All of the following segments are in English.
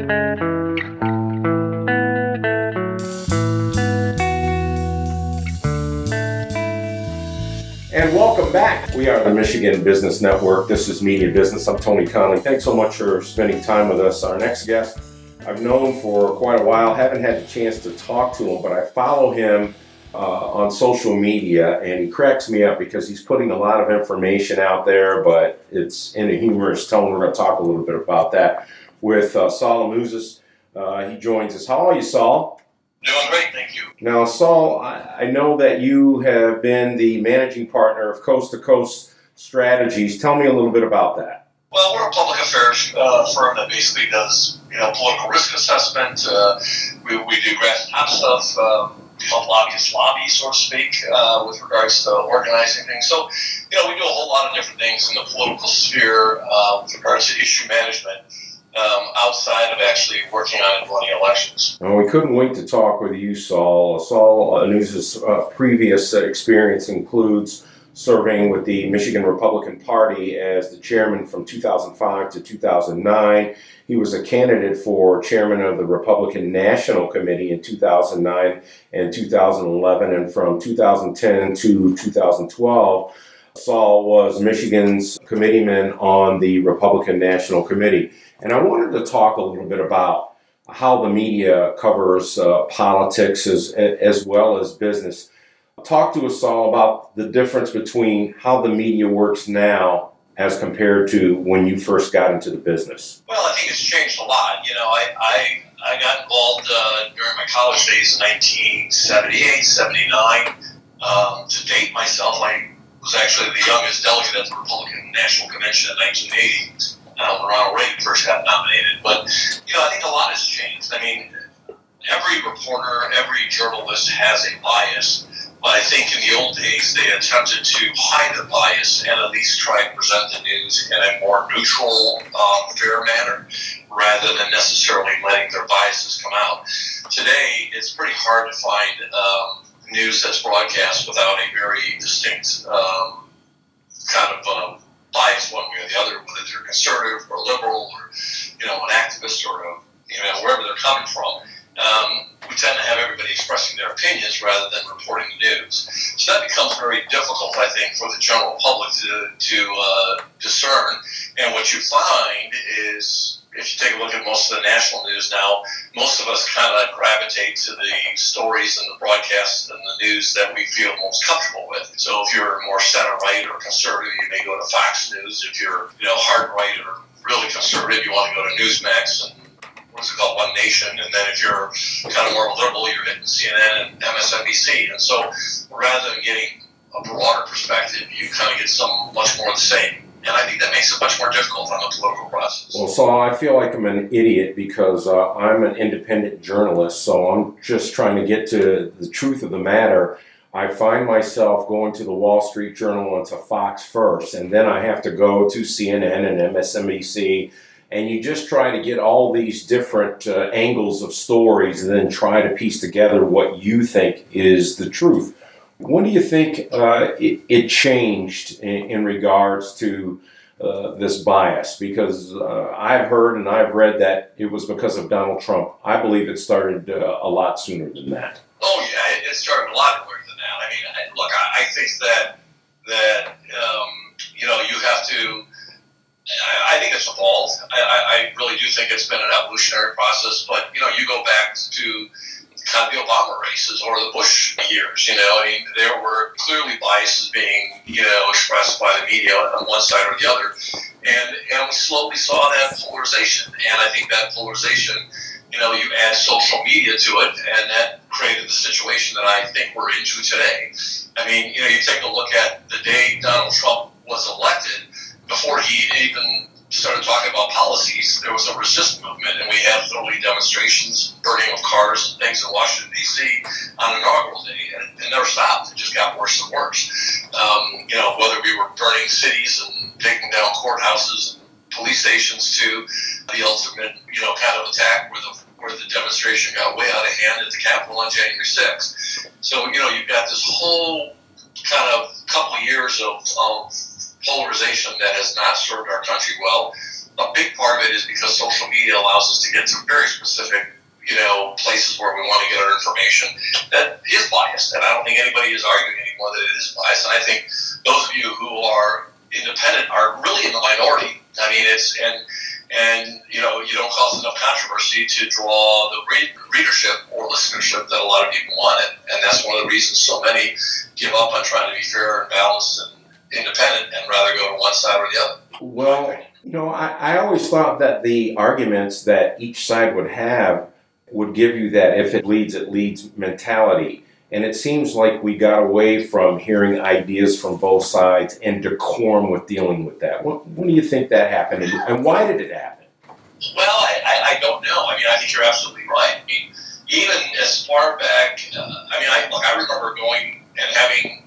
And welcome back. We are the Michigan Business Network. This is Media Business. I'm Tony Conley. Thanks so much for spending time with us. Our next guest, I've known for quite a while, haven't had the chance to talk to him, but I follow him uh, on social media and he cracks me up because he's putting a lot of information out there, but it's in a humorous tone. We're going to talk a little bit about that with uh, Saul Anuzis. Uh, he joins us. How are you, Saul? Doing great, thank you. Now, Saul, I, I know that you have been the managing partner of Coast to Coast Strategies. Tell me a little bit about that. Well, we're a public affairs uh, firm that basically does you know political risk assessment. Uh, we, we do grass top stuff, um, help lobbyists lobby, so to speak, uh, with regards to organizing things. So, you know, we do a whole lot of different things in the political sphere uh, with regards to issue management um, outside of actually working on and running elections. Well, we couldn't wait to talk with you, Saul. Saul Anuzis' uh, previous experience includes serving with the Michigan Republican Party as the chairman from 2005 to 2009. He was a candidate for chairman of the Republican National Committee in 2009 and 2011, and from 2010 to 2012. Saul was Michigan's committeeman on the Republican National Committee. And I wanted to talk a little bit about how the media covers uh, politics as, as well as business. Talk to us all about the difference between how the media works now as compared to when you first got into the business. Well, I think it's changed a lot. You know, I, I, I got involved uh, during my college days in 1978, 79. Um, to date myself, I was actually the youngest delegate at the Republican National Convention in 1980 um, Ronald Reagan first got nominated. But, you know, I think a lot has changed. I mean, every reporter, every journalist has a bias. But I think in the old days, they attempted to hide the bias and at least try and present the news in a more neutral, um, fair manner rather than necessarily letting their biases come out. Today, it's pretty hard to find um, news that's broadcast without a very distinct um, kind of um, bias one way or the other, whether they're conservative or liberal or you know an activist or a, you know wherever they're coming from. Um, we tend to have everybody expressing their opinions rather than reporting the news. So that becomes very difficult, I think, for the general public to, to uh, discern. And what you find is if you take a look at most of the national news now, most of us kind of gravitate to the stories and the broadcasts and the news that we feel most comfortable with. So if you're more center right or conservative, you may go to Fox News. If you're you know hard right or really conservative, you want to go to Newsmax and what's it called, One Nation. And then if you're kind of more liberal, you're hitting CNN and MSNBC. And so rather than getting a broader perspective, you kind of get some much more the same and I think that makes it much more difficult on the political process. Well, so I feel like I'm an idiot because uh, I'm an independent journalist, so I'm just trying to get to the truth of the matter. I find myself going to the Wall Street Journal and to Fox first, and then I have to go to CNN and MSNBC, and you just try to get all these different uh, angles of stories and then try to piece together what you think is the truth. When do you think uh, it, it, changed in, in regards to uh, this bias? Because uh, I've heard and I've read that it was because of Donald Trump. I believe it started uh, a lot sooner than that. Oh yeah, it, started a lot earlier than that. I mean, I, look, I, I, think that that um, you know you have to. I, think it's evolved. I, I really do think it's been an evolutionary process. But you know, you go back to kind of the Obama races or the Bush years. You know, I mean, there were clearly biases being, you know, expressed by the media on one side or the other, and and we slowly saw that polarization. And I think that polarization, you know, you add social media to it, and that created the situation that I think we're into today. I mean, you know, you take a look at the day Donald Trump was elected, before he even started talking about policies, there was a resist movement, and we had literally demonstrations, burning of cars and things in Washington, D.C. on inaugural day, and it never stopped. It just got worse and worse. Um, you know, whether we were burning cities and taking down courthouses and police stations to the ultimate, you know, kind of attack where the where the demonstration got way out of hand at the Capitol on January 6th. So, you know, you've got this whole kind of couple years of, of polarization that has not served our country well. a big part of it is because social media allows us to get to very specific, you know, places where we want to get our information. That is biased, and I don't think anybody is arguing anymore that it is biased. And I think those of you who are independent are really in the minority. I mean, it's and and you know you don't cause enough controversy to draw the readership or listenership that a lot of people want, and, and that's one of the reasons so many give up on trying to be fair and balanced and independent and rather go to one side or the other. Well, you know, I, I always thought that the arguments that each side would have would give you that if it leads, it leads mentality. And it seems like we got away from hearing ideas from both sides and decorum with dealing with that. When, when do you think that happened, and why did it happen? Well, I, I, I, don't know. I mean, I think you're absolutely right. I mean, even as far back, uh, I mean, I, look, I remember going and having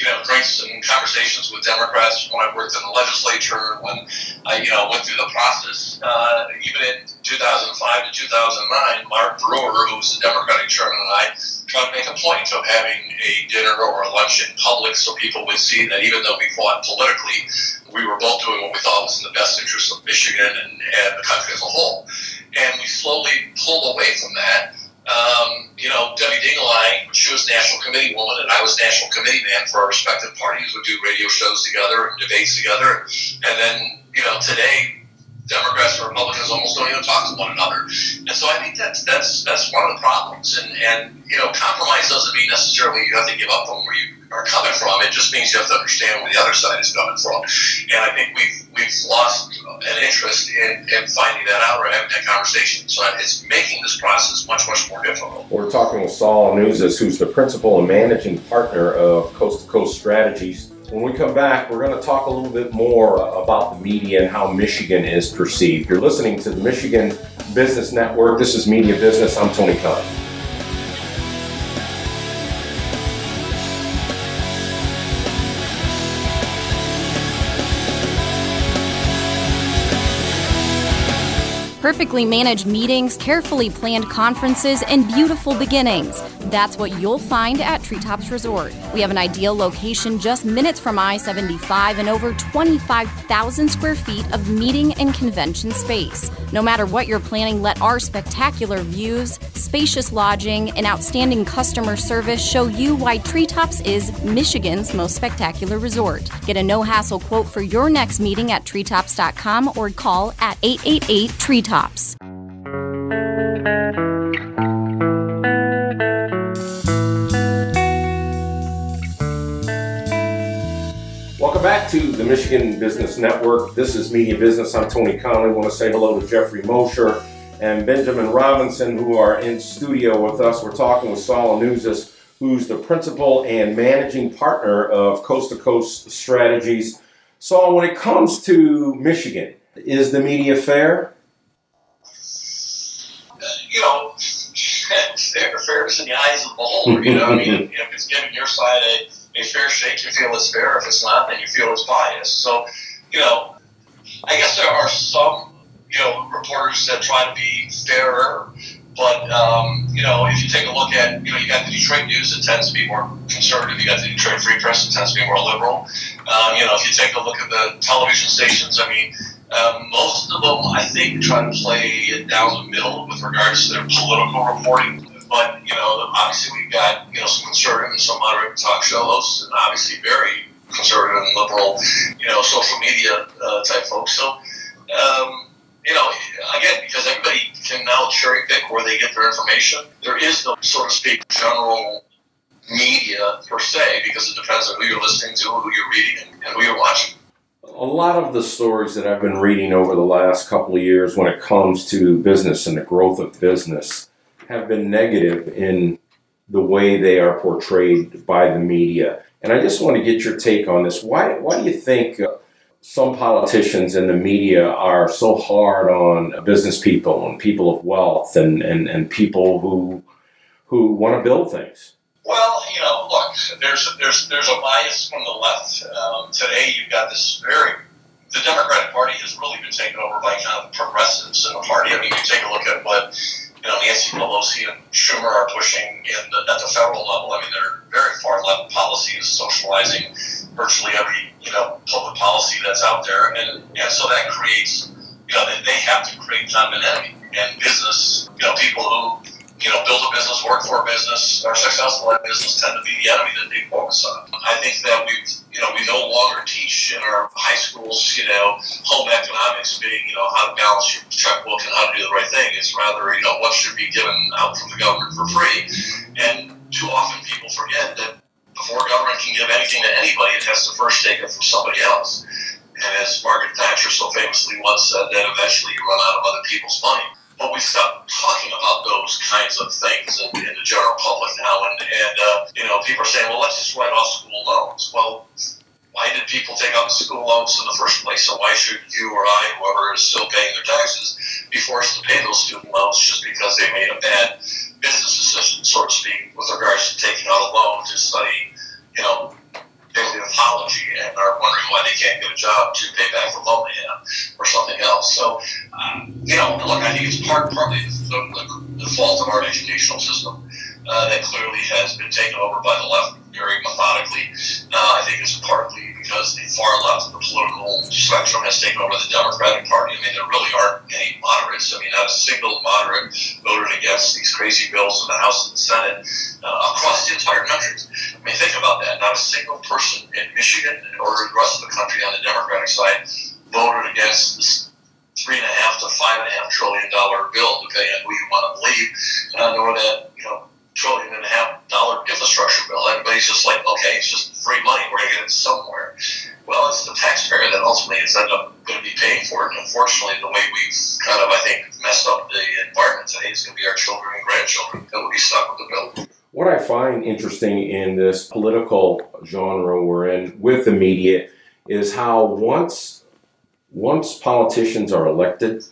you know, drinks and conversations with Democrats when I worked in the legislature, when I, you know, went through the process. Uh, even in 2005 to 2009, Mark Brewer, who was the Democratic chairman, and I tried to make a point of having a dinner or a lunch in public so people would see that even though we fought politically, we were both doing what we thought was in the best interest of Michigan and, and the country as a whole. And we slowly pulled away from that um, you know, Debbie Dingell, she was national committee woman, and I was national committee man for our respective parties. Would do radio shows together and debates together, and then you know, today Democrats and Republicans almost don't even talk to one another. And so I think that's that's that's one of the problems. And and you know, compromise doesn't mean necessarily you have to give up on where you are coming from. It just means you have to understand where the other side is coming from. And I think we've we've lost an interest in, in finding that out or having that conversation. So it's making this process much much more difficult. We're talking with Saul Anuzis, who's the principal and managing partner of Coast to Coast Strategies. When we come back, we're going to talk a little bit more about the media and how Michigan is perceived. You're listening to the Michigan Business Network. This is Media Business. I'm Tony Kahn. perfectly managed meetings, carefully planned conferences, and beautiful beginnings. That's what you'll find at Treetops Resort. We have an ideal location just minutes from I 75 and over 25,000 square feet of meeting and convention space. No matter what you're planning, let our spectacular views, spacious lodging, and outstanding customer service show you why Treetops is Michigan's most spectacular resort. Get a no hassle quote for your next meeting at treetops.com or call at 888 Treetops Welcome back to the Michigan Business Network. This is Media Business. I'm Tony Conley. I want to say hello to Jeffrey Mosher and Benjamin Robinson, who are in studio with us. We're talking with Saul Anuzis, who's the principal and managing partner of Coast to Coast Strategies. Saul, when it comes to Michigan, is the media fair? you know, fair, fairness in the eyes of the beholder. You know, I mean, if it's giving your side a, a fair shake, you feel it's fair. If it's not, then you feel it's biased. So, you know, I guess there are some, you know, reporters that try to be fairer. But um, you know, if you take a look at, you know, you got the Detroit News, it tends to be more conservative. You got the Detroit Free Press, it tends to be more liberal. Um, you know, if you take a look at the television stations, I mean, um, most of them, I think, try to play it down the middle with regards to their political reporting. But you know, obviously, we've got you know some conservative and some moderate talk show hosts, and obviously very conservative and liberal, you know, social media uh, type folks. So, um, you know, again, because everybody can now cherry pick where they get their information, there is no, so to speak, general media per se, because it depends on who you're listening to, who you're reading, and, and who you're watching a lot of the stories that I've been reading over the last couple of years when it comes to business and the growth of business have been negative in the way they are portrayed by the media. And I just want to get your take on this. Why, why do you think uh, some politicians and the media are so hard on business people and people of wealth and, and, and people who, who want to build things? Well, you know, look, there's there's there's a bias from the left. Um, today, you've got this very the Democratic Party has really been taken over by kind of progressives in the party. I mean, you take a look at what you know Nancy Pelosi and Schumer are pushing in the, at the federal level. I mean, they're very far left policies, socializing virtually every you know public policy that's out there, and and so that creates you know, they, they have to create of enemy. And business, you know, people who you know, build a business, work for a business, are successful at business tend to be the enemy that they focus on. I think that we've, you know, we no longer teach in our high schools, you know, home economics being, you know, how to balance your checkbook and how to do the right thing. It's rather, you know, what should be given out from the government for free. And too often people forget that before government can give anything to anybody, it has to first take it from somebody else. And as Margaret Thatcher so famously once said, that eventually you run out of other people's money but we stopped talking about those kinds of things in, in the general public now. And, and uh, you know, people are saying, well, let's just write off school loans. Well, why did people take out school loans in the first place? So why should you or I, whoever is still paying their taxes, be forced to pay those student loans just because they made a bad business decision, so to speak, with regards to taking out a loan to study, you know, paleontology and are wondering why they can't get a job to pay back the loan they have or something else. So, um, you know, look, I think it's part partly the, the, the fault of our educational system uh, that clearly has been taken over by the left very methodically. Uh, I think it's partly because the far left of the political spectrum has taken over the Democratic Party. I mean, there really aren't any moderates. I mean, not a single moderate voted against these crazy bills in the House and the Senate uh, across the entire country. I mean, think about that. Not a single person in Michigan or the rest of the country on the Democratic side voted against this three and a half to five and a half trillion dollar bill, depending on who you want to believe, uh, nor that you know trillion and a half dollar infrastructure bill. Everybody's just like, okay, it's just free money. We're going to get it somewhere. Well, it's the taxpayer that ultimately is end up going to be paying for it. And unfortunately, the way we've kind of, I think, messed up the environment today is going to be our children and grandchildren that will be stuck with the bill. What I find interesting in this political genre we're in with the media is how once once politicians are elected,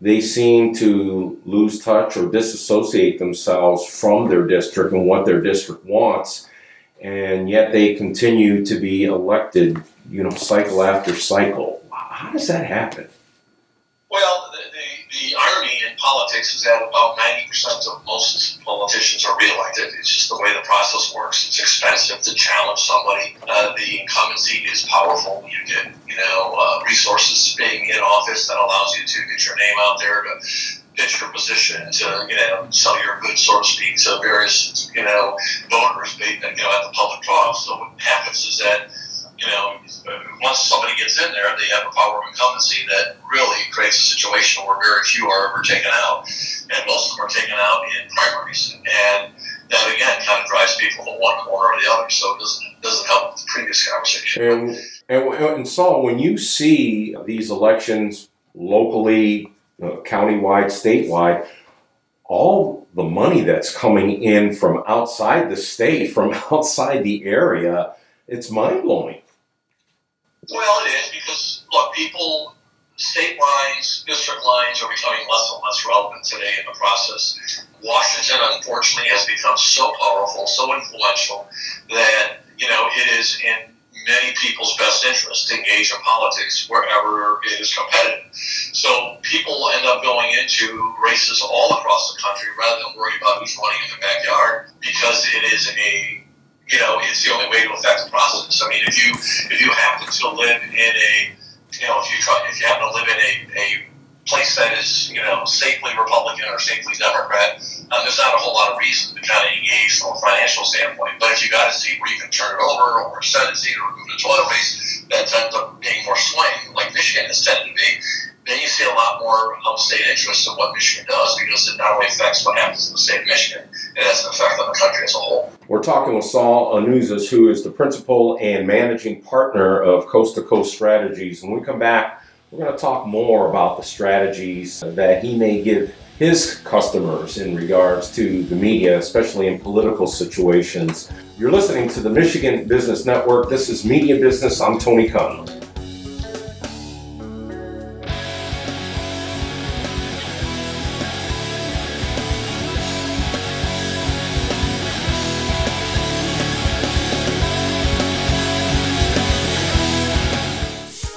they seem to lose touch or disassociate themselves from their district and what their district wants, and yet they continue to be elected, you know, cycle after cycle. How does that happen? Well, the, the, the irony in politics is that about 90% of most politicians are reelected. It's just the way the process works. It's expensive to challenge somebody. Uh, the incumbency is powerful. You get, you know, uh, resources being in office that allows you to get your name out there to pitch your position, to, you know, sell your goods, so to speak, to various, you know, voters, you know, at the public talk. So what happens is that you know, once somebody gets in there, they have a power of incumbency that really creates a situation where very few are ever taken out, and most of them are taken out in primaries, and that again kind of drives people to one corner or the other. So it doesn't doesn't help the previous conversation. And and, and Saul, when you see these elections locally, uh, Uh, countywide, statewide, all the money that's coming in from outside the state, from outside the area, it's mind blowing. Well, it is because look, people, state lines, district lines are becoming less and less relevant today in the process. Washington, unfortunately, has become so powerful, so influential that you know it is in many people's best interest to engage in politics wherever it is competitive. So people end up going into races all across the country rather than worry about who's running in the backyard because it is a you know, it's the only way to affect the process. I mean, if you if you happen to live in a, you know, if you try if you happen to live in a, a place that is, you know, safely Republican or safely Democrat, um, there's not a whole lot of reason to kind of engage from a financial standpoint. But if you got a seat where you can turn it over, or a Senate seat, or move to toilet race that ends up being more swing, like Michigan has tended to be, then you see a lot more of state interest in what Michigan does because it not only affects what happens in the state of Michigan, it has an effect on the country as a whole. We're talking with Saul Anuzis, who is the principal and managing partner of Coast to Coast Strategies. When we come back, we're going to talk more about the strategies that he may give his customers in regards to the media, especially in political situations. You're listening to the Michigan Business Network. This is Media Business. I'm Tony Conley.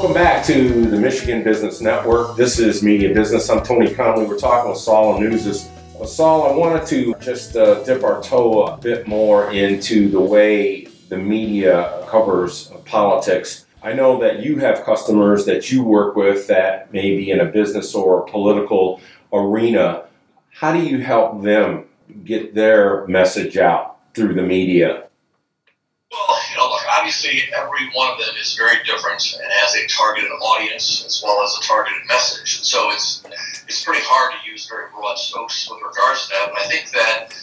welcome back to the Michigan Business Network. This is Media Business. I'm Tony Conley. We're talking with Saul Anuzis. Well, Saul, I wanted to just uh, dip our toe a bit more into the way the media covers politics. I know that you have customers that you work with that may be in a business or a political arena. How do you help them get their message out through the media? Well, you know, look, obviously every one of them is very different and has a targeted audience as well as a targeted message. And so it's it's pretty hard to use very broad strokes with regards to that. But I think that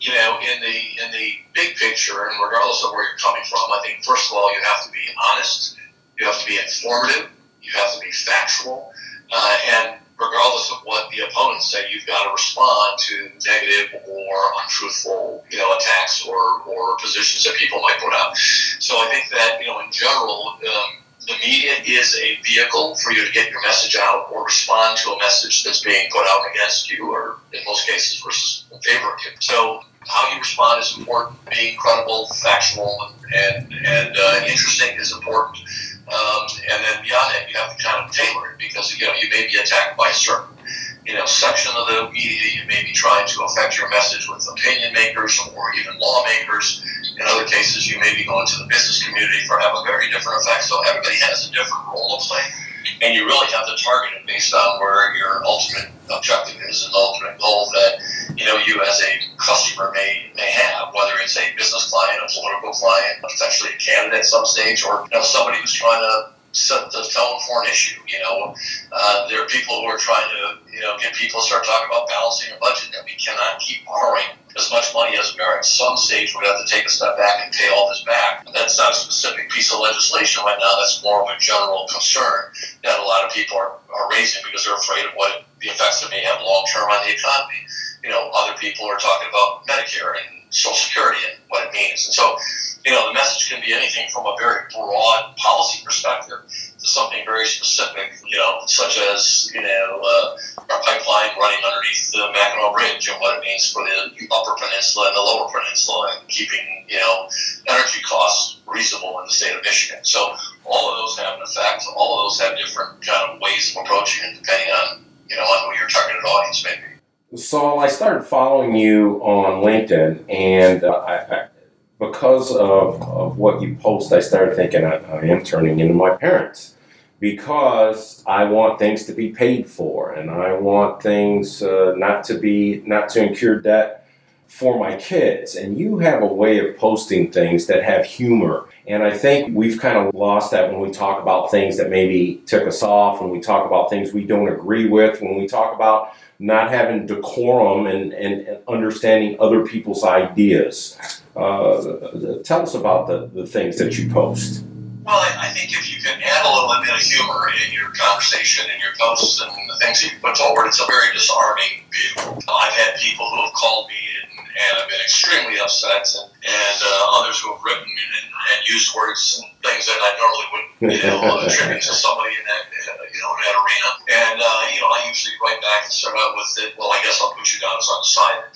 you know, in the in the big picture, and regardless of where you're coming from, I think first of all you have to be honest, you have to be informative, you have to be factual, uh, and regardless of what the opponents say, you've got to respond to negative or untruthful, you know, attacks or, or positions that people might put out. So I think that, you know, in general, um, the media is a vehicle for you to get your message out or respond to a message that's being put out against you or in most cases versus in favor of you. So how you respond is important. Being credible, factual, and, and uh, interesting is important. Um, and then beyond that, you have to kind of tailor it because you know you may be attacked by a certain you know section of the media. You may be trying to affect your message with opinion makers or even lawmakers. In other cases, you may be going to the business community for have a very different effect. So everybody has a different role to play, and you really have to target it based on where your ultimate objective is the ultimate goal that you know you as a customer may may have, whether it's a business client, a political client, potentially a candidate at some stage, or you know somebody who's trying to set the tone for an issue. You know, uh, there are people who are trying to you know get people to start talking about balancing a budget that we cannot keep borrowing as much money as we are. At some stage, we have to take a step back and pay all this back. That's not a specific piece of legislation right now. That's more of a general concern that a lot of people are, are raising because they're afraid of what the effects it may have long term on the economy. You know, other people are talking about Medicare and Social Security and what it means. And so, you know, the message can be anything from a very broad policy perspective to something very specific, you know, such as, you know, uh, our pipeline running underneath the Mackinac Bridge and what it means for the Upper Peninsula and the Lower Peninsula and keeping, you know, energy costs reasonable in the state of Michigan. So all of those have an effect. All of those have different kind of ways of approaching it depending on, you know, on who your targeted audience may be. Saul, I started following you on LinkedIn, and uh, I, I, because of, of what you post, I started thinking I, I am turning into my parents. Because I want things to be paid for, and I want things uh, not to be not to incur debt for my kids. And you have a way of posting things that have humor. And I think we've kind of lost that when we talk about things that maybe took us off, when we talk about things we don't agree with, when we talk about not having decorum and, and, and understanding other people's ideas. Uh, tell us about the, the things that you post. Well, I, I think if you can add a little bit of humor in your conversation and your posts and the things that you put forward, it's a very disarming view. I've had people who have called me and, have been extremely upset, and, and uh, others who have written and, and used words and things that I normally wouldn't, you know, attribute to somebody in that, you know, in that arena. And uh, you know, I usually write back and start out with it. Well, I guess I'll put you down as undecided,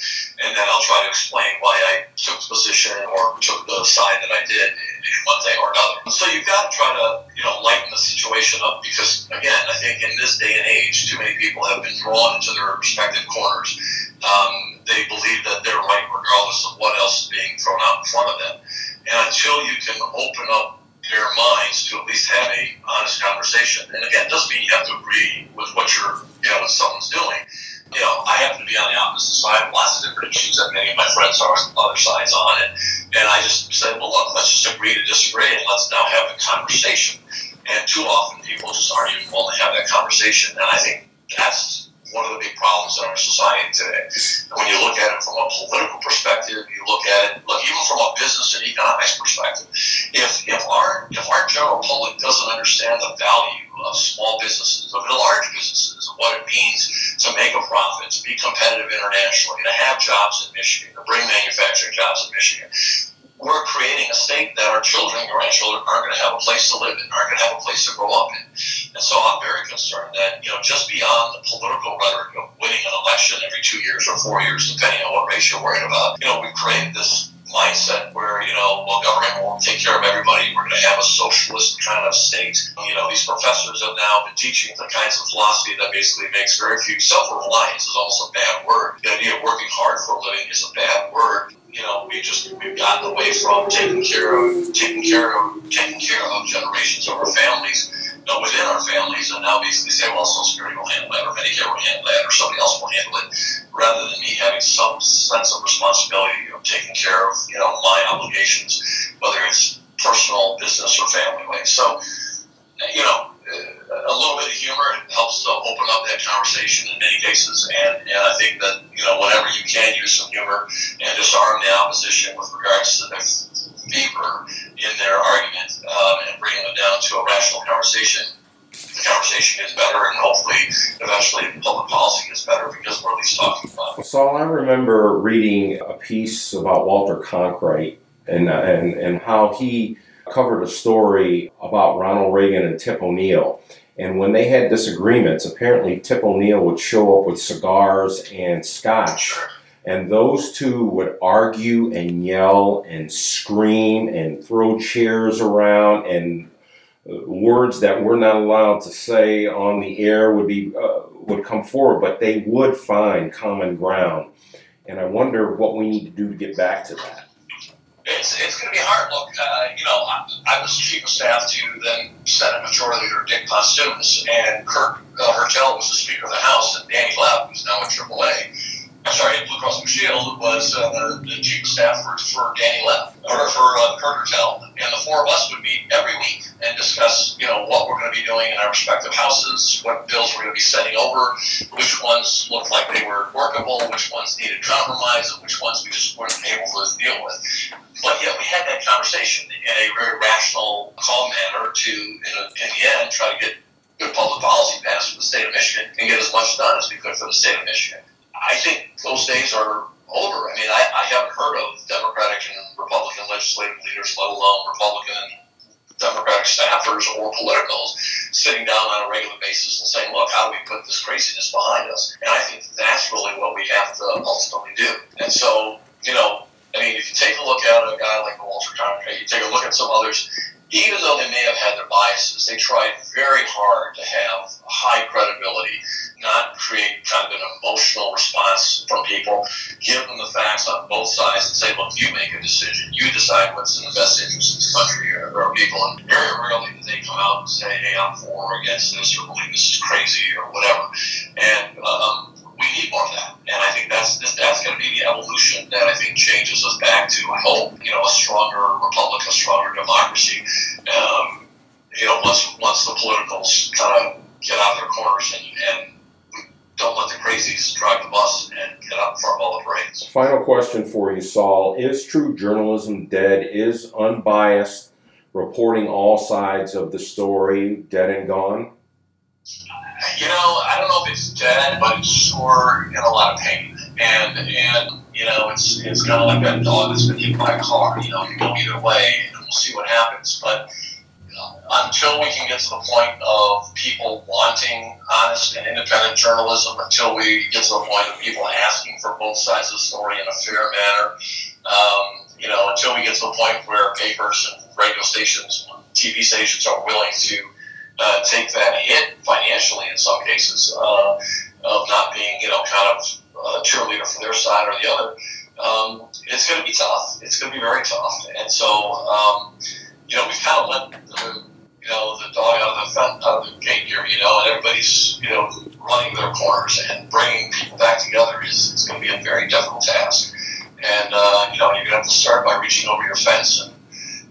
and then I'll try to explain why I took the position or took the side that I did in one thing or another. So you've got to try to, you know, lighten the situation up because, again, I think in this day and age, too many people have been drawn into their respective corners. Um, they believe that they're right regardless of what else is being thrown out in front of them. And until you can open up their minds to at least have a honest conversation. And again, it doesn't mean you have to agree with what you're, you know, what someone's doing. You know, I happen to be on the opposite side of lots of different issues that many of my friends are on other sides on. And, and I just said, well, look, let's just agree to disagree and let's now have a conversation. And too often people just aren't even willing to have that conversation. And I think that's one of the big problems in our society today. When you look at it from a political perspective, you look at it, look even from a business and economics perspective. If if our if our general public doesn't understand the value of small businesses, of large businesses, of what it means to make a profit, to be competitive internationally, to have jobs in Michigan, to bring manufacturing jobs in Michigan we're creating a state that our children and grandchildren aren't going to have a place to live in, aren't going to have a place to grow up in. And so I'm very concerned that, you know, just beyond the political rhetoric of winning an election every two years or four years, depending on what race you're worried about, you know, we've created this mindset where, you know, well, government won't take care of everybody. We're going to have a socialist kind of state. You know, these professors have now been teaching the kinds of philosophy that basically makes very few self-reliance is almost a bad word. The idea of working hard for a living is a bad word away from taking care of taking care of taking care of generations of our families, you know, within our families, and now basically say, well, Social Security will handle that, or Medicare will handle that, or somebody else will handle it, rather than me having some sense of responsibility of taking care of you know my obligations, whether it's personal, business, or family way. So, you know a little bit of humor helps to open up that conversation in many cases. And, and I think that, you know, whenever you can use some humor and disarm the opposition with regards to their fever in their argument um, and bringing them down to a rational conversation, the conversation gets better and hopefully eventually public policy gets better because we're at least talking about it. Saul, I remember reading a piece about Walter Cronkite and, and, and how he covered a story about Ronald Reagan and Tip O'Neill. And when they had disagreements, apparently Tip O'Neill would show up with cigars and scotch. And those two would argue and yell and scream and throw chairs around and uh, words that we're not allowed to say on the air would be uh, would come forward, but they would find common ground. And I wonder what we need to do to get back to that it's, it's going to be hard. Look, uh, you know, I, I, was chief of staff to then Senate Majority Leader Dick Posthumus, and Kirk uh, Hertel was the Speaker of the House, and Danny Lepp, who's now at AAA, I'm sorry, Blue Cross Blue Shield was uh, the, chief of staff for, for Danny Lepp, or for uh, Kurt and the four of us would meet every week and discuss, you know, what we're going to be doing in our respective houses, what bills we're going to be sending over, which ones looked like they were workable, which ones needed compromise, and which ones we just weren't able to deal with. But yet we had that conversation in a very rational, calm manner to, in, a, in the end, try to get good public policy passed for the state of Michigan and get as much done as we could for the state of Michigan. I think those days are over. I mean, I, I haven't heard of Democratic and Republican legislative leaders, let alone Republican and Democratic staffers or politicals, sitting down on a regular basis and saying, look, how do we put this craziness behind us? And I think that's really what we have to ultimately do. And so, you know, I mean, if you take a look at a guy like Walter Cronkite, you take a look at some others, even though they may have had their biases, they tried very hard to have high credibility, not create kind of an emotional response from people, give them the facts on both sides and say, look, you make a decision. You decide what's in the best interest of the country or, our people. And very rarely do they come out and say, hey, I'm for or against this or believe this is crazy or whatever. And um, we need more of that. And I think that's that's going to be the evolution that I think changes us back to, I hope, you know, a stronger republic, a stronger democracy. Um, you know, once once the politicals kind of get out of their corners and, and don't let the crazies drive the bus and get out front of all the parades. Final question for you, Saul. Is true journalism dead? Is unbiased reporting all sides of the story dead and gone? you know, I don't know if it's dead, but it's sure in a lot of pain. And and you know, it's it's kind of like that dog that's been hit by a car. You know, you go either way, and we'll see what happens. But until we can get to the point of people wanting honest and independent journalism, until we get to the point of people asking for both sides of the story in a fair manner, um, you know, until we get to the point where papers and radio stations, TV stations are willing to uh, take that hit financially in some cases uh, of not being, you know, kind of a cheerleader for their side or the other. Um, it's going to be tough. It's going to be very tough. And so, um, you know, we've kind of let the, you know, the dog out of the out of the gate here, you know, and everybody's, you know, running their corners and bringing people back together is, is going to be a very difficult task. And, uh, you know, you're going to have to start by reaching over your fence and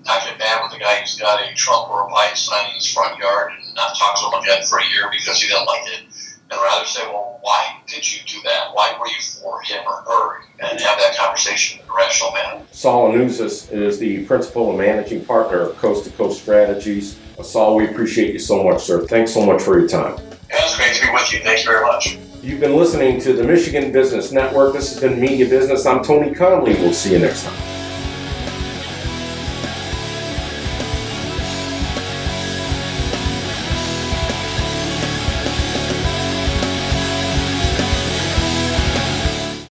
not get mad with the guy who's got a Trump or a Biden sign in his front yard and not talk to him again for a year because he didn't like it. And rather say, well, why did you do that? Why were you for him or her? And have that conversation in a rational manner. Saul Anuzis is the principal and managing partner of Coast to Coast Strategies. Uh, Saul, we appreciate you so much, sir. Thanks so much for your time. Yeah, it's great to be with you. Thank you very much. You've been listening to the Michigan Business Network. This has been Media Business. I'm Tony Conley. We'll see you next time.